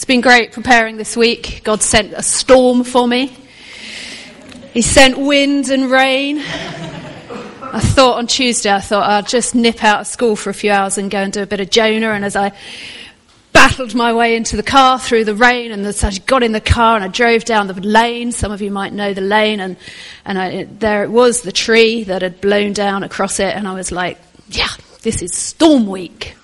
It's been great preparing this week. God sent a storm for me. He sent wind and rain. I thought on Tuesday, I thought I'd just nip out of school for a few hours and go and do a bit of Jonah. And as I battled my way into the car through the rain, and so I got in the car and I drove down the lane. Some of you might know the lane, and and I, there it was, the tree that had blown down across it, and I was like, "Yeah, this is storm week.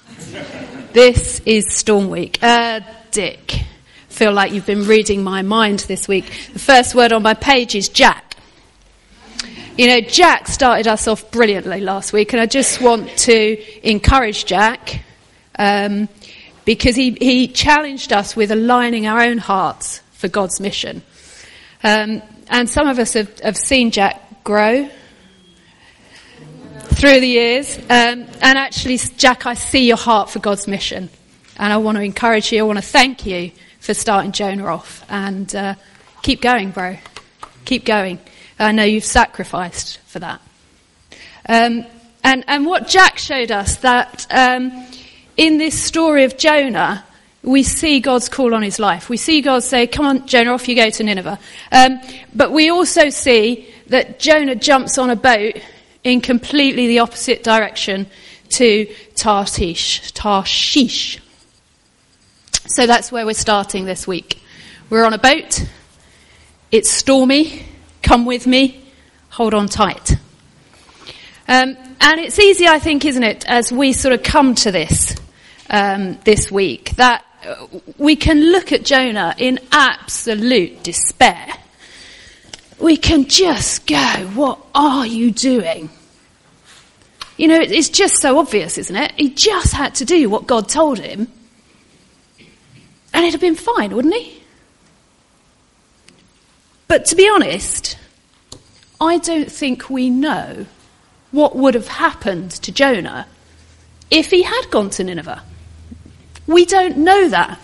this is storm week." Uh, Dick, feel like you've been reading my mind this week. The first word on my page is Jack. You know, Jack started us off brilliantly last week, and I just want to encourage Jack. Um, because he, he challenged us with aligning our own hearts for God's mission. Um, and some of us have, have, seen Jack grow through the years. Um, and actually, Jack, I see your heart for God's mission. And I want to encourage you, I want to thank you for starting Jonah off. And uh, keep going, bro. Keep going. I know you've sacrificed for that. Um, and, and what Jack showed us that um, in this story of Jonah, we see God's call on his life. We see God say, come on, Jonah, off you go to Nineveh. Um, but we also see that Jonah jumps on a boat in completely the opposite direction to Tarshish. Tarshish. So that's where we're starting this week. We're on a boat. It's stormy. Come with me. Hold on tight. Um, and it's easy, I think, isn't it, as we sort of come to this um, this week that we can look at Jonah in absolute despair. We can just go, What are you doing? You know, it's just so obvious, isn't it? He just had to do what God told him, and it'd have been fine, wouldn't he? But to be honest, I don't think we know what would have happened to Jonah if he had gone to Nineveh. We don't know that.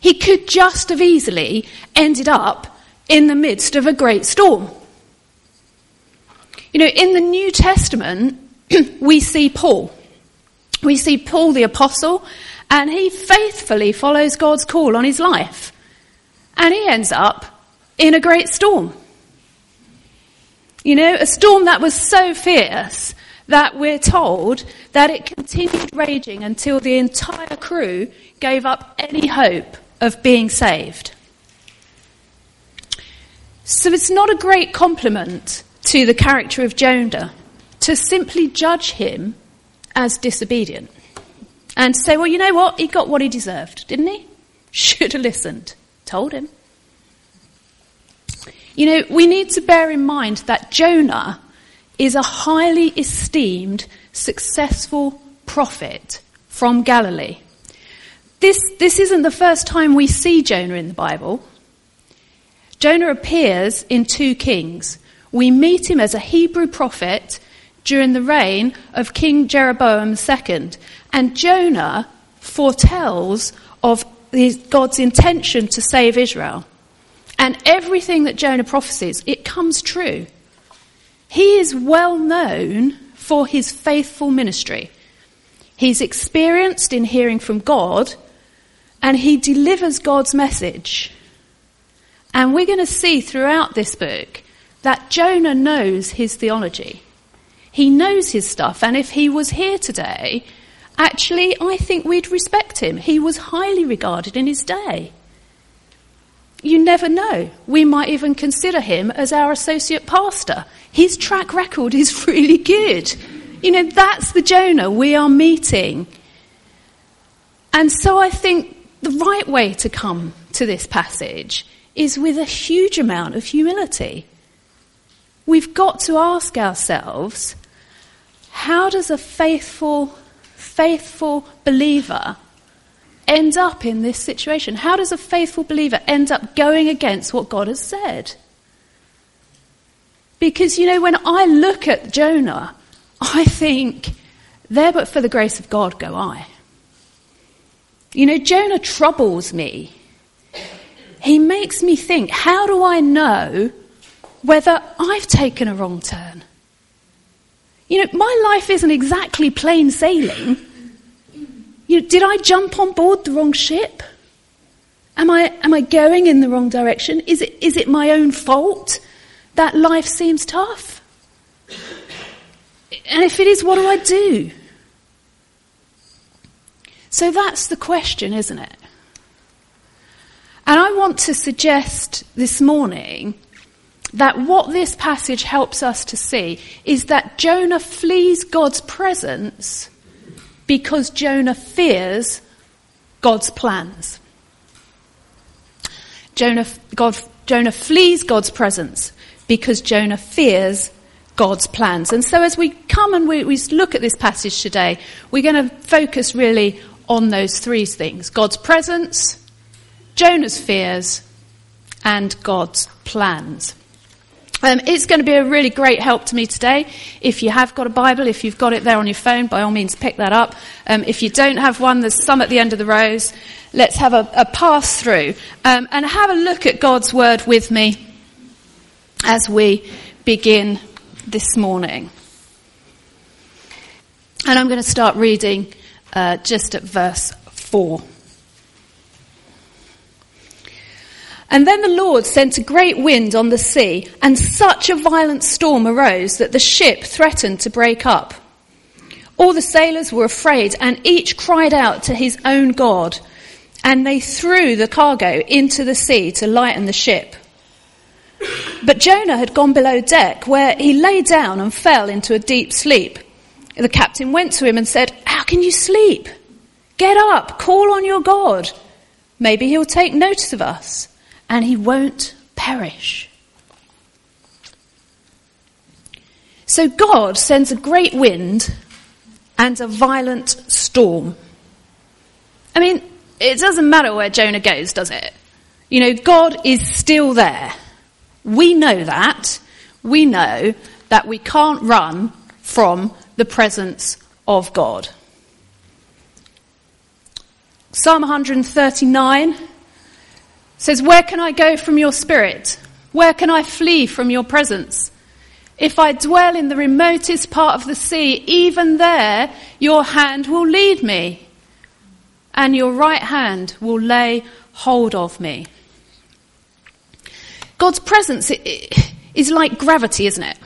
He could just have easily ended up in the midst of a great storm. You know, in the New Testament, we see Paul. We see Paul the apostle, and he faithfully follows God's call on his life. And he ends up in a great storm. You know, a storm that was so fierce that we're told that it continued raging until the entire crew gave up any hope of being saved. So it's not a great compliment to the character of Jonah to simply judge him as disobedient and say, well, you know what? He got what he deserved, didn't he? Should have listened. Told him. You know, we need to bear in mind that Jonah is a highly esteemed, successful prophet from Galilee. This, this isn't the first time we see Jonah in the Bible. Jonah appears in 2 Kings. We meet him as a Hebrew prophet during the reign of King Jeroboam II. And Jonah foretells of God's intention to save Israel. And everything that Jonah prophesies, it comes true. He is well known for his faithful ministry. He's experienced in hearing from God and he delivers God's message. And we're going to see throughout this book that Jonah knows his theology. He knows his stuff, and if he was here today, actually, I think we'd respect him. He was highly regarded in his day. You never know. We might even consider him as our associate pastor. His track record is really good. You know, that's the Jonah we are meeting. And so I think the right way to come to this passage is with a huge amount of humility. We've got to ask ourselves how does a faithful, faithful believer end up in this situation? How does a faithful believer end up going against what God has said? Because, you know, when I look at Jonah, I think, there but for the grace of God go I. You know, Jonah troubles me. He makes me think, how do I know whether I've taken a wrong turn? You know, my life isn't exactly plain sailing. You know, did I jump on board the wrong ship? Am I, am I going in the wrong direction? Is it, is it my own fault that life seems tough? And if it is, what do I do? So that's the question, isn't it? And I want to suggest this morning that what this passage helps us to see is that Jonah flees God's presence because Jonah fears God's plans. Jonah, God, Jonah flees God's presence because Jonah fears God's plans. And so as we come and we, we look at this passage today, we're going to focus really on those three things God's presence, Jonah's fears, and God's plans. Um, it's going to be a really great help to me today. If you have got a Bible, if you've got it there on your phone, by all means pick that up. Um, if you don't have one, there's some at the end of the rows. Let's have a, a pass through um, and have a look at God's Word with me as we begin this morning. And I'm going to start reading uh, just at verse 4. And then the Lord sent a great wind on the sea, and such a violent storm arose that the ship threatened to break up. All the sailors were afraid, and each cried out to his own God, and they threw the cargo into the sea to lighten the ship. But Jonah had gone below deck, where he lay down and fell into a deep sleep. The captain went to him and said, How can you sleep? Get up, call on your God. Maybe he'll take notice of us, and he won't perish. So God sends a great wind and a violent storm. I mean, it doesn't matter where Jonah goes, does it? You know, God is still there. We know that. We know that we can't run from the presence of God. Psalm 139 says, Where can I go from your spirit? Where can I flee from your presence? If I dwell in the remotest part of the sea, even there your hand will lead me, and your right hand will lay hold of me. God's presence is like gravity, isn't it?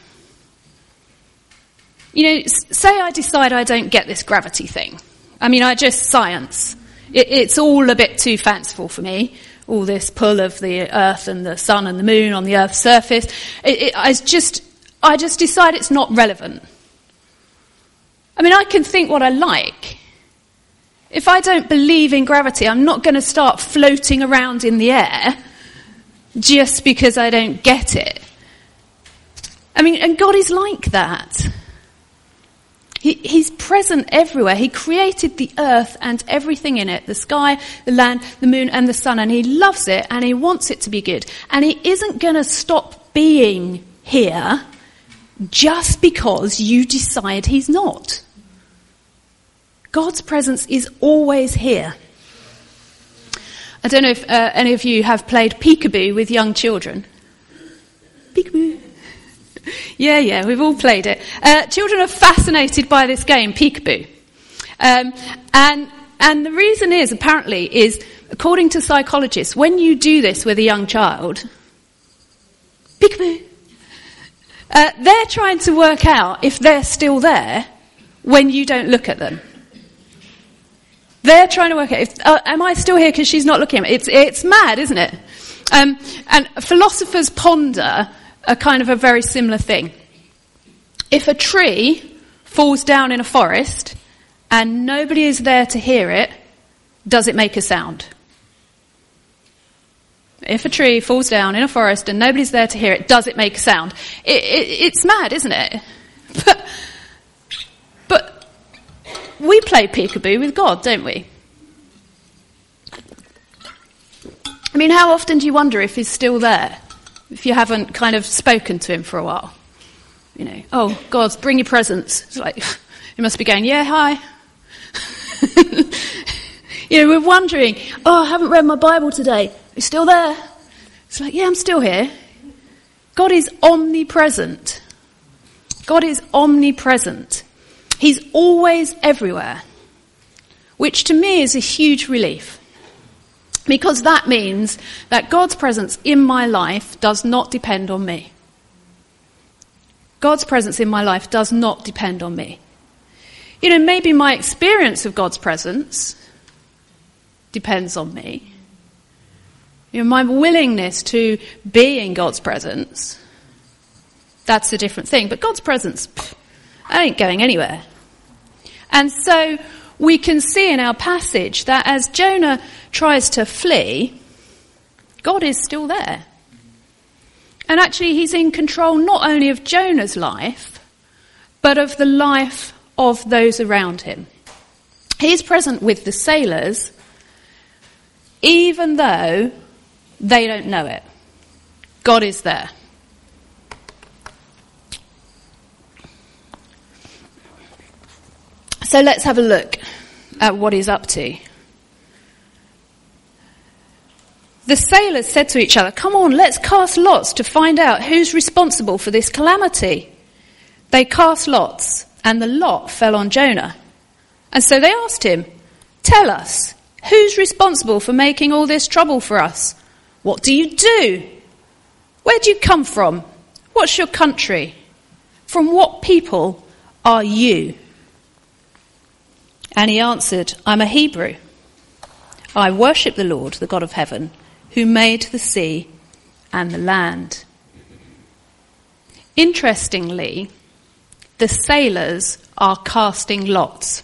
You know, say I decide I don't get this gravity thing. I mean, I just science. It's all a bit too fanciful for me. All this pull of the earth and the sun and the moon on the earth's surface. It, it, I just, I just decide it's not relevant. I mean, I can think what I like. If I don't believe in gravity, I'm not going to start floating around in the air just because I don't get it. I mean, and God is like that. He, he's present everywhere. He created the earth and everything in it the sky, the land, the moon, and the sun. And He loves it and He wants it to be good. And He isn't going to stop being here just because you decide He's not. God's presence is always here. I don't know if uh, any of you have played peekaboo with young children. Peekaboo. Yeah, yeah, we've all played it. Uh, children are fascinated by this game, peekaboo. Um, and, and the reason is, apparently, is according to psychologists, when you do this with a young child, peekaboo, uh, they're trying to work out if they're still there when you don't look at them. They're trying to work out, if, uh, am I still here because she's not looking at me? It's, it's mad, isn't it? Um, and philosophers ponder a kind of a very similar thing. If a tree falls down in a forest and nobody is there to hear it, does it make a sound? If a tree falls down in a forest and nobody's there to hear it, does it make a sound? It, it, it's mad, isn't it? But, but we play peekaboo with God, don't we? I mean, how often do you wonder if He's still there? If you haven't kind of spoken to him for a while. You know, oh, God, bring your presence. It's like, he must be going, yeah, hi. you know, we're wondering, oh, I haven't read my Bible today. you still there? It's like, yeah, I'm still here. God is omnipresent. God is omnipresent. He's always everywhere, which to me is a huge relief. Because that means that God's presence in my life does not depend on me. God's presence in my life does not depend on me. You know, maybe my experience of God's presence depends on me. You know, my willingness to be in God's presence, that's a different thing. But God's presence, pff, that ain't going anywhere. And so we can see in our passage that as Jonah tries to flee, God is still there. And actually, he's in control not only of Jonah's life, but of the life of those around him. He's present with the sailors, even though they don't know it. God is there. So let's have a look at what he's up to. The sailors said to each other, Come on, let's cast lots to find out who's responsible for this calamity. They cast lots, and the lot fell on Jonah. And so they asked him, Tell us, who's responsible for making all this trouble for us? What do you do? Where do you come from? What's your country? From what people are you? And he answered, I'm a Hebrew. I worship the Lord, the God of heaven who made the sea and the land. Interestingly, the sailors are casting lots.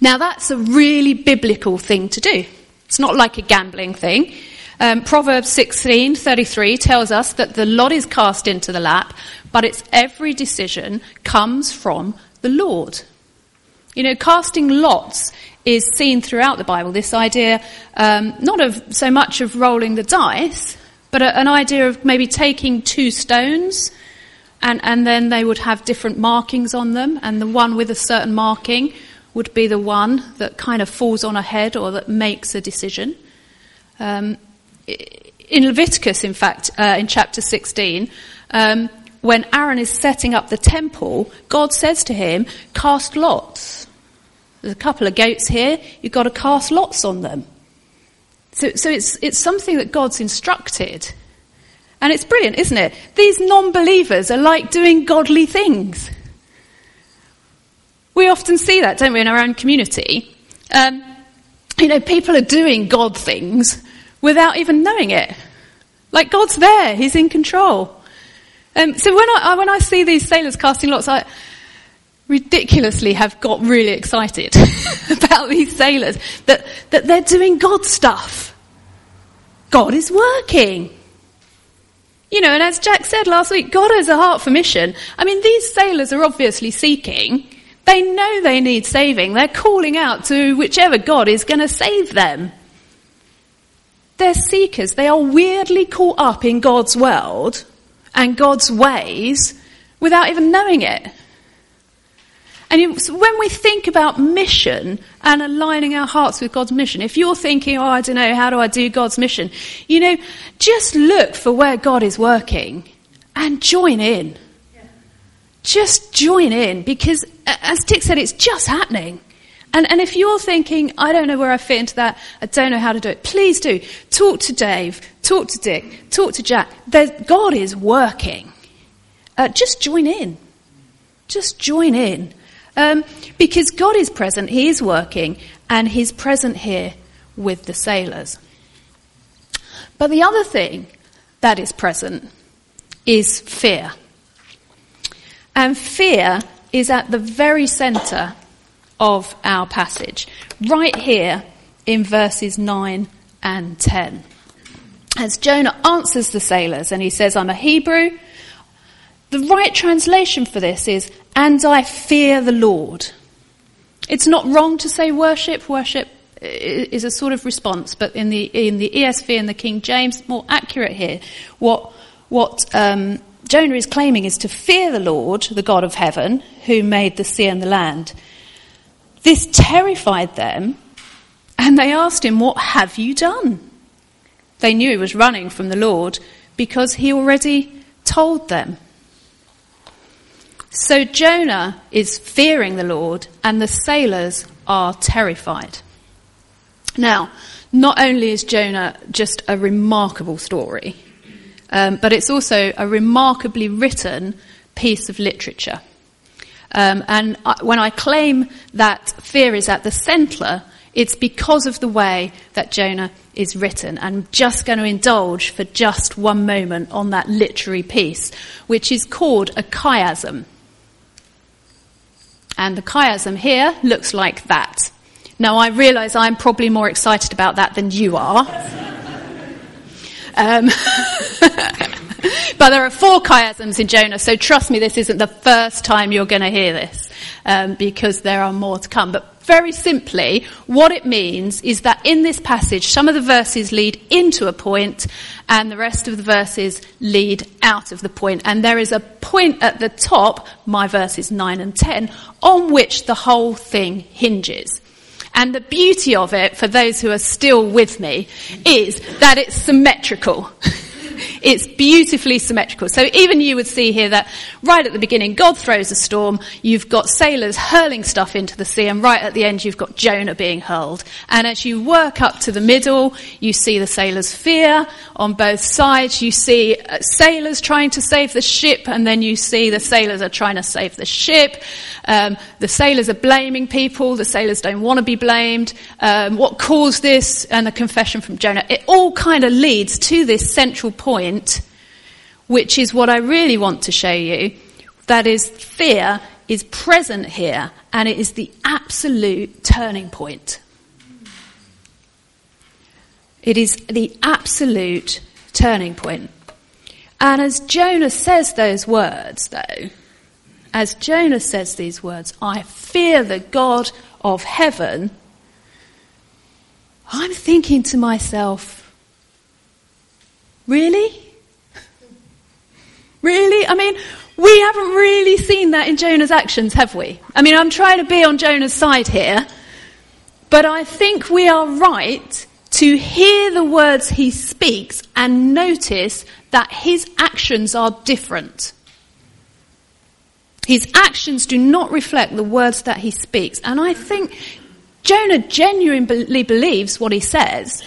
Now that's a really biblical thing to do. It's not like a gambling thing. Um, Proverbs 16:33 tells us that the lot is cast into the lap, but its every decision comes from the Lord. You know, casting lots is seen throughout the Bible. This idea, um, not of so much of rolling the dice, but a, an idea of maybe taking two stones, and, and then they would have different markings on them, and the one with a certain marking would be the one that kind of falls on a head or that makes a decision. Um, in Leviticus, in fact, uh, in chapter 16, um, when Aaron is setting up the temple, God says to him, Cast lots. There's a couple of goats here. You've got to cast lots on them. So, so it's, it's something that God's instructed. And it's brilliant, isn't it? These non-believers are like doing godly things. We often see that, don't we, in our own community? Um, you know, people are doing God things without even knowing it. Like God's there, He's in control. Um, so when I, when I see these sailors casting lots, I, ridiculously have got really excited about these sailors that, that they're doing God stuff. God is working. You know, and as Jack said last week, God has a heart for mission. I mean, these sailors are obviously seeking. They know they need saving. They're calling out to whichever God is going to save them. They're seekers. They are weirdly caught up in God's world and God's ways without even knowing it. And when we think about mission and aligning our hearts with God's mission, if you're thinking, oh, I don't know, how do I do God's mission? You know, just look for where God is working and join in. Just join in because, as Dick said, it's just happening. And, and if you're thinking, I don't know where I fit into that, I don't know how to do it, please do. Talk to Dave, talk to Dick, talk to Jack. There's, God is working. Uh, just join in. Just join in. Um, because God is present, He is working, and He's present here with the sailors. But the other thing that is present is fear. And fear is at the very centre of our passage, right here in verses 9 and 10. As Jonah answers the sailors and he says, I'm a Hebrew, the right translation for this is, and I fear the Lord. It's not wrong to say worship. Worship is a sort of response, but in the, in the ESV and the King James, more accurate here. What, what um, Jonah is claiming is to fear the Lord, the God of heaven, who made the sea and the land. This terrified them, and they asked him, What have you done? They knew he was running from the Lord because he already told them. So Jonah is fearing the Lord, and the sailors are terrified. Now, not only is Jonah just a remarkable story, um, but it's also a remarkably written piece of literature. Um, and I, when I claim that fear is at the centre, it's because of the way that Jonah is written. I'm just going to indulge for just one moment on that literary piece, which is called a chiasm. And the chiasm here looks like that. Now I realise I'm probably more excited about that than you are. Um, but there are four chiasms in Jonah, so trust me, this isn't the first time you're going to hear this, um, because there are more to come. But very simply, what it means is that in this passage, some of the verses lead into a point, and the rest of the verses lead out of the point. And there is a point at the top, my verses 9 and 10, on which the whole thing hinges. And the beauty of it, for those who are still with me, is that it's symmetrical. It's beautifully symmetrical. So even you would see here that right at the beginning, God throws a storm. You've got sailors hurling stuff into the sea, and right at the end, you've got Jonah being hurled. And as you work up to the middle, you see the sailors' fear on both sides. You see uh, sailors trying to save the ship, and then you see the sailors are trying to save the ship. Um, the sailors are blaming people. The sailors don't want to be blamed. Um, what caused this? And the confession from Jonah. It all kind of leads to this central point which is what I really want to show you. That is, fear is present here, and it is the absolute turning point. It is the absolute turning point. And as Jonah says those words, though, as Jonah says these words, I fear the God of heaven, I'm thinking to myself, Really? Really? I mean, we haven't really seen that in Jonah's actions, have we? I mean, I'm trying to be on Jonah's side here, but I think we are right to hear the words he speaks and notice that his actions are different. His actions do not reflect the words that he speaks. And I think Jonah genuinely believes what he says.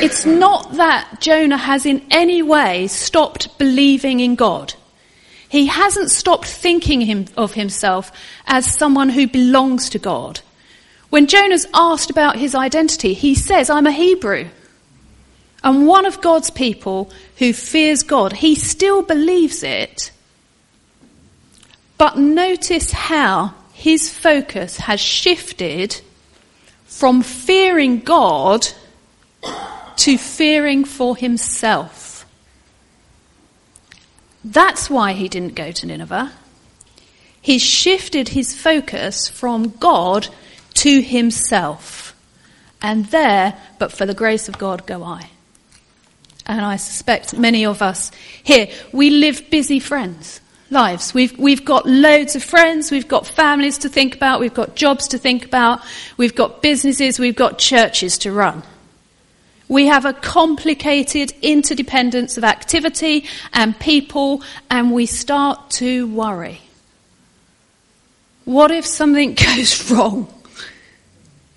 It's not that Jonah has in any way stopped believing in God. He hasn't stopped thinking him, of himself as someone who belongs to God. When Jonah's asked about his identity, he says, I'm a Hebrew. And one of God's people who fears God. He still believes it. But notice how his focus has shifted from fearing God to fearing for himself. That's why he didn't go to Nineveh. He shifted his focus from God to himself. And there, but for the grace of God, go I. And I suspect many of us here, we live busy friends lives. We've, we've got loads of friends, we've got families to think about, we've got jobs to think about, we've got businesses, we've got churches to run. We have a complicated interdependence of activity and people, and we start to worry. What if something goes wrong?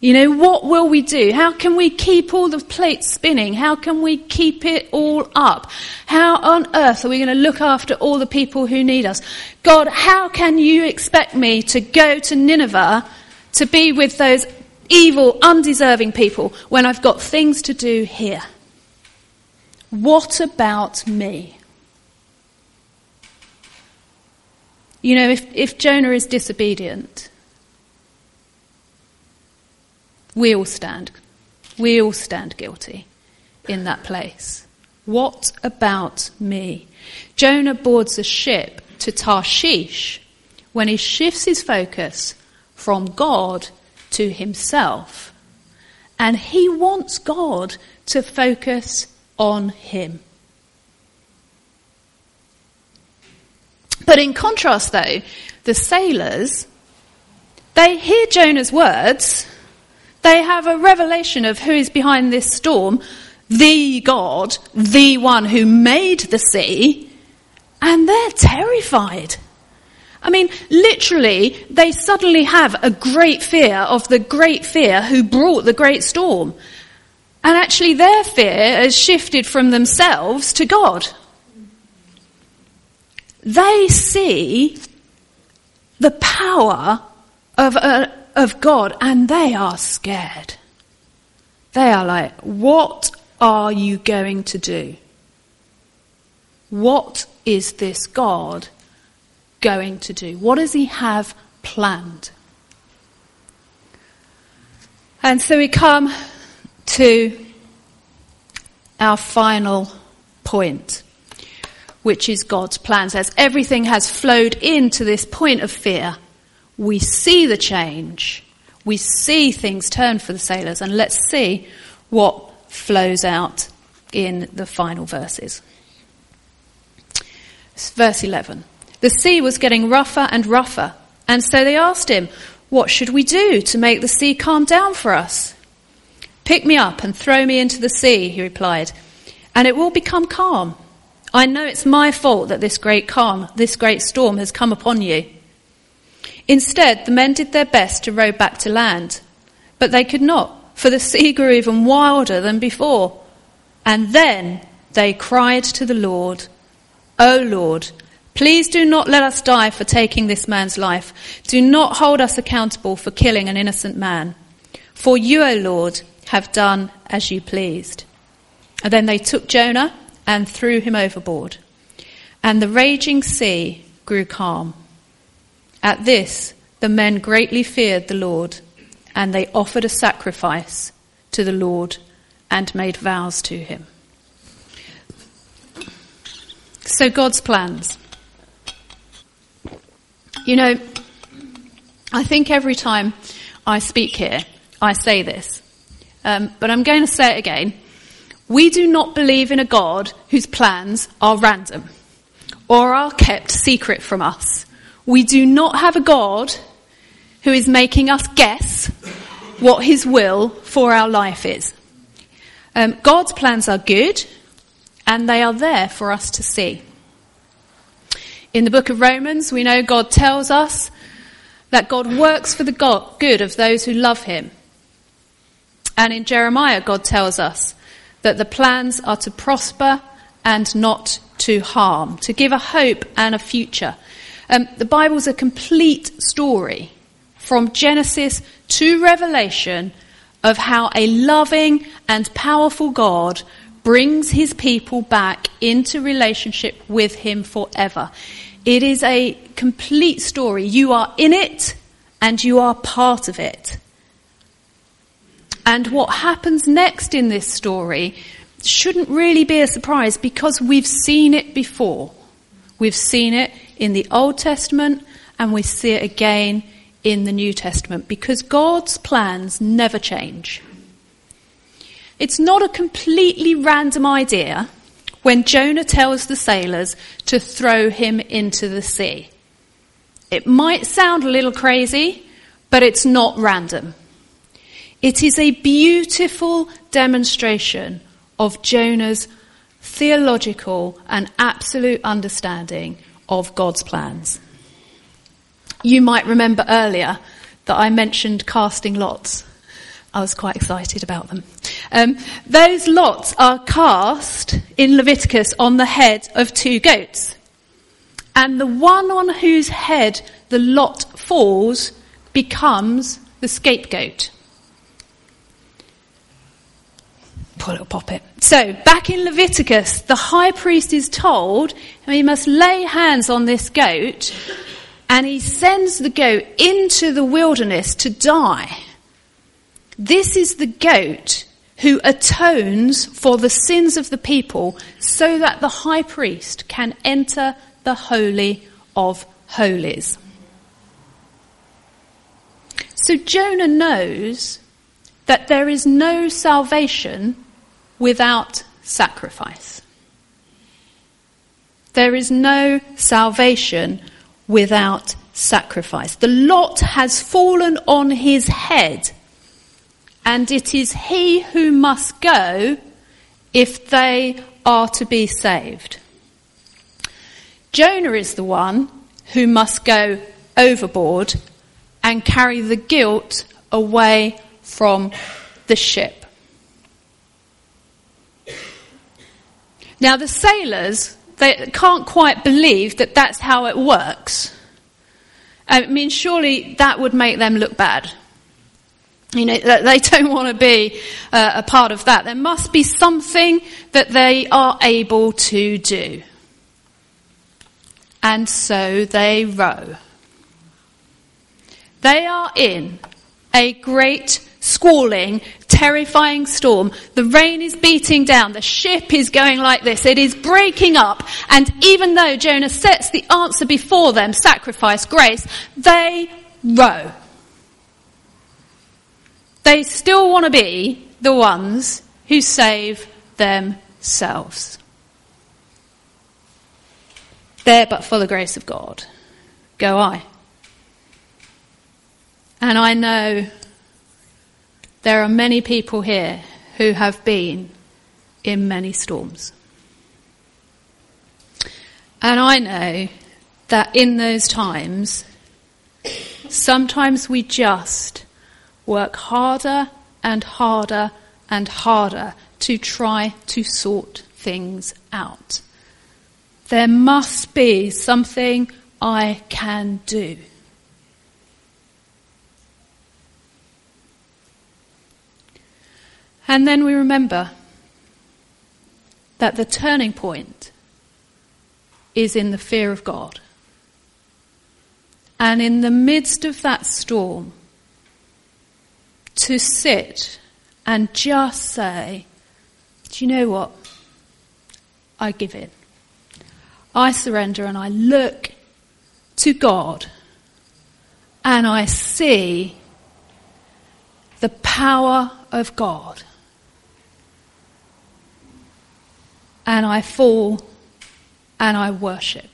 You know, what will we do? How can we keep all the plates spinning? How can we keep it all up? How on earth are we going to look after all the people who need us? God, how can you expect me to go to Nineveh to be with those evil, undeserving people when I've got things to do here? What about me? You know, if, if Jonah is disobedient, we all stand. We all stand guilty in that place. What about me? Jonah boards a ship to Tarshish when he shifts his focus from God to himself. And he wants God to focus on him. But in contrast, though, the sailors, they hear Jonah's words, they have a revelation of who is behind this storm, the God, the one who made the sea, and they're terrified. I mean, literally, they suddenly have a great fear of the great fear who brought the great storm. And actually, their fear has shifted from themselves to God. They see the power of, uh, of God and they are scared. They are like, what are you going to do? What is this God going to do? What does he have planned? And so we come to our final point, which is God's plans. As everything has flowed into this point of fear, we see the change. We see things turn for the sailors, and let's see what flows out in the final verses. Verse 11. The sea was getting rougher and rougher, and so they asked him, What should we do to make the sea calm down for us? Pick me up and throw me into the sea, he replied, and it will become calm. I know it's my fault that this great calm, this great storm has come upon you. Instead, the men did their best to row back to land, but they could not for the sea grew even wilder than before. And then they cried to the Lord, O Lord, please do not let us die for taking this man's life. Do not hold us accountable for killing an innocent man. For you, O Lord, have done as you pleased. And then they took Jonah and threw him overboard. And the raging sea grew calm. At this, the men greatly feared the Lord and they offered a sacrifice to the Lord and made vows to him. So, God's plans. You know, I think every time I speak here, I say this, um, but I'm going to say it again. We do not believe in a God whose plans are random or are kept secret from us. We do not have a God who is making us guess what his will for our life is. Um, God's plans are good and they are there for us to see. In the book of Romans, we know God tells us that God works for the good of those who love him. And in Jeremiah, God tells us that the plans are to prosper and not to harm, to give a hope and a future. Um, the Bible's a complete story from Genesis to Revelation of how a loving and powerful God brings his people back into relationship with him forever. It is a complete story. You are in it and you are part of it. And what happens next in this story shouldn't really be a surprise because we've seen it before. We've seen it in the Old Testament and we see it again in the New Testament because God's plans never change. It's not a completely random idea when Jonah tells the sailors to throw him into the sea. It might sound a little crazy, but it's not random. It is a beautiful demonstration of Jonah's theological and absolute understanding of God's plans. You might remember earlier that I mentioned casting lots. I was quite excited about them. Um, those lots are cast in Leviticus on the head of two goats. And the one on whose head the lot falls becomes the scapegoat. Poor little poppet. So, back in Leviticus, the high priest is told he must lay hands on this goat and he sends the goat into the wilderness to die. This is the goat who atones for the sins of the people so that the high priest can enter the Holy of Holies. So Jonah knows that there is no salvation without sacrifice. There is no salvation without sacrifice. The lot has fallen on his head, and it is he who must go if they are to be saved. Jonah is the one who must go overboard and carry the guilt away from the ship. Now, the sailors, they can't quite believe that that's how it works. I mean, surely that would make them look bad. You know, they don't want to be uh, a part of that. There must be something that they are able to do. And so they row. They are in a great squalling, terrifying storm. The rain is beating down. The ship is going like this. It is breaking up. And even though Jonah sets the answer before them, sacrifice, grace, they row. They still want to be the ones who save themselves. There, but for the grace of God, go I. And I know there are many people here who have been in many storms. And I know that in those times, sometimes we just work harder and harder and harder to try to sort things out. There must be something I can do. And then we remember that the turning point is in the fear of God. And in the midst of that storm, to sit and just say, Do you know what? I give in. I surrender and I look to God and I see the power of God. and I fall and I worship.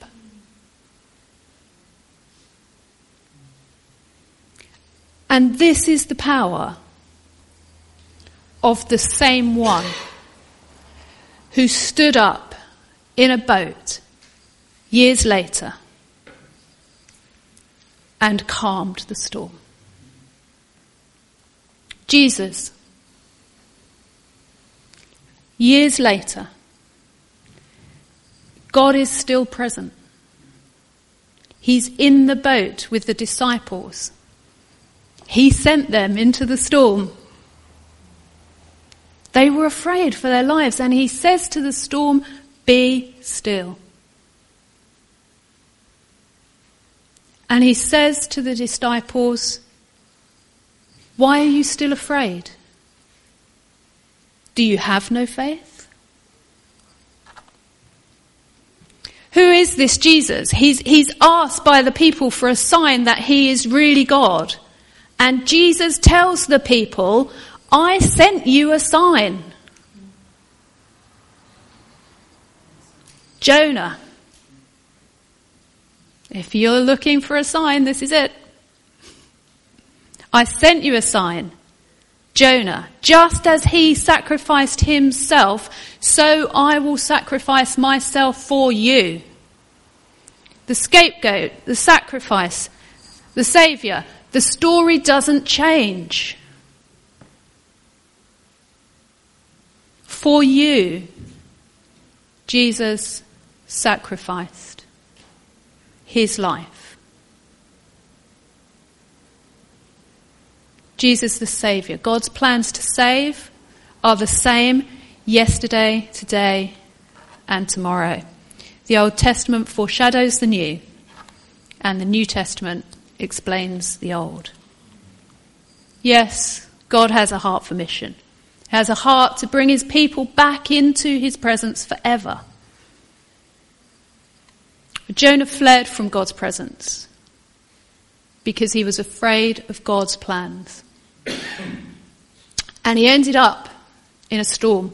And this is the power of the same one who stood up in a boat years later and calmed the storm. Jesus, years later, God is still present. He's in the boat with the disciples. He sent them into the storm. They were afraid for their lives, and he says to the storm, Be still. And he says to the disciples, Why are you still afraid? Do you have no faith? Who is this Jesus? He's, he's asked by the people for a sign that he is really God. And Jesus tells the people, I sent you a sign. Jonah. If you're looking for a sign, this is it. I sent you a sign. Jonah, just as he sacrificed himself, so I will sacrifice myself for you. The scapegoat, the sacrifice, the saviour, the story doesn't change. For you, Jesus sacrificed his life. Jesus the Saviour. God's plans to save are the same yesterday, today, and tomorrow. The Old Testament foreshadows the New, and the New Testament explains the Old. Yes, God has a heart for mission. He has a heart to bring his people back into his presence forever. Jonah fled from God's presence because he was afraid of God's plans. And he ended up in a storm.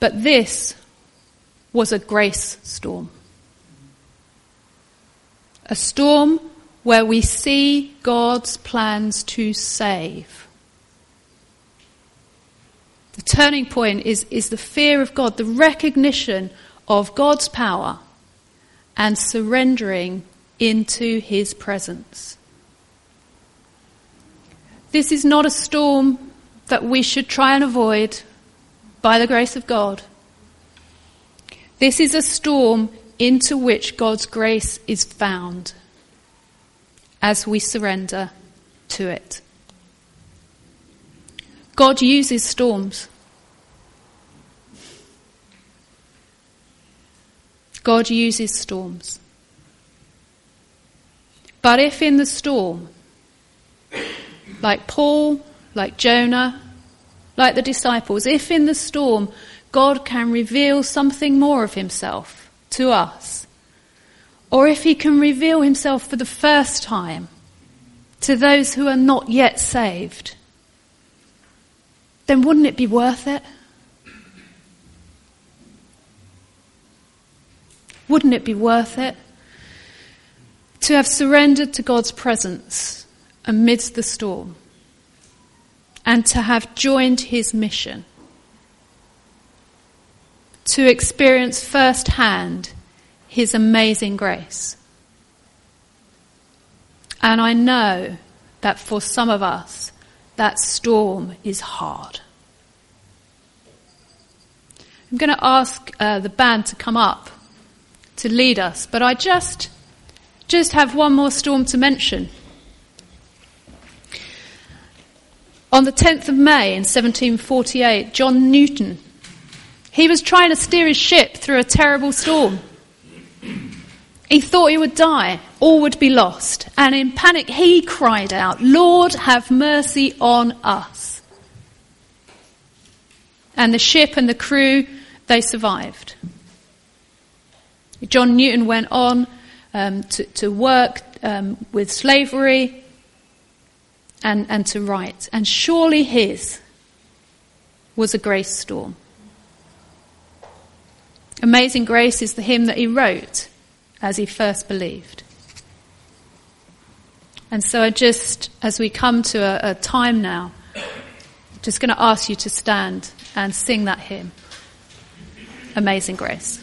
But this was a grace storm. A storm where we see God's plans to save. The turning point is, is the fear of God, the recognition of God's power and surrendering into his presence. This is not a storm that we should try and avoid by the grace of God. This is a storm into which God's grace is found as we surrender to it. God uses storms. God uses storms. But if in the storm, like Paul, like Jonah, like the disciples, if in the storm God can reveal something more of himself to us, or if he can reveal himself for the first time to those who are not yet saved, then wouldn't it be worth it? Wouldn't it be worth it to have surrendered to God's presence amidst the storm and to have joined his mission? To experience firsthand his amazing grace. And I know that for some of us, that storm is hard. I'm going to ask uh, the band to come up to lead us, but I just just have one more storm to mention. On the 10th of May in 1748, John Newton, he was trying to steer his ship through a terrible storm. He thought he would die, all would be lost, and in panic he cried out, Lord, have mercy on us. And the ship and the crew, they survived. John Newton went on um, to, to, work um, with slavery and, and to write. And surely his was a grace storm. Amazing Grace is the hymn that he wrote as he first believed. And so I just, as we come to a, a time now, just going to ask you to stand and sing that hymn. Amazing Grace.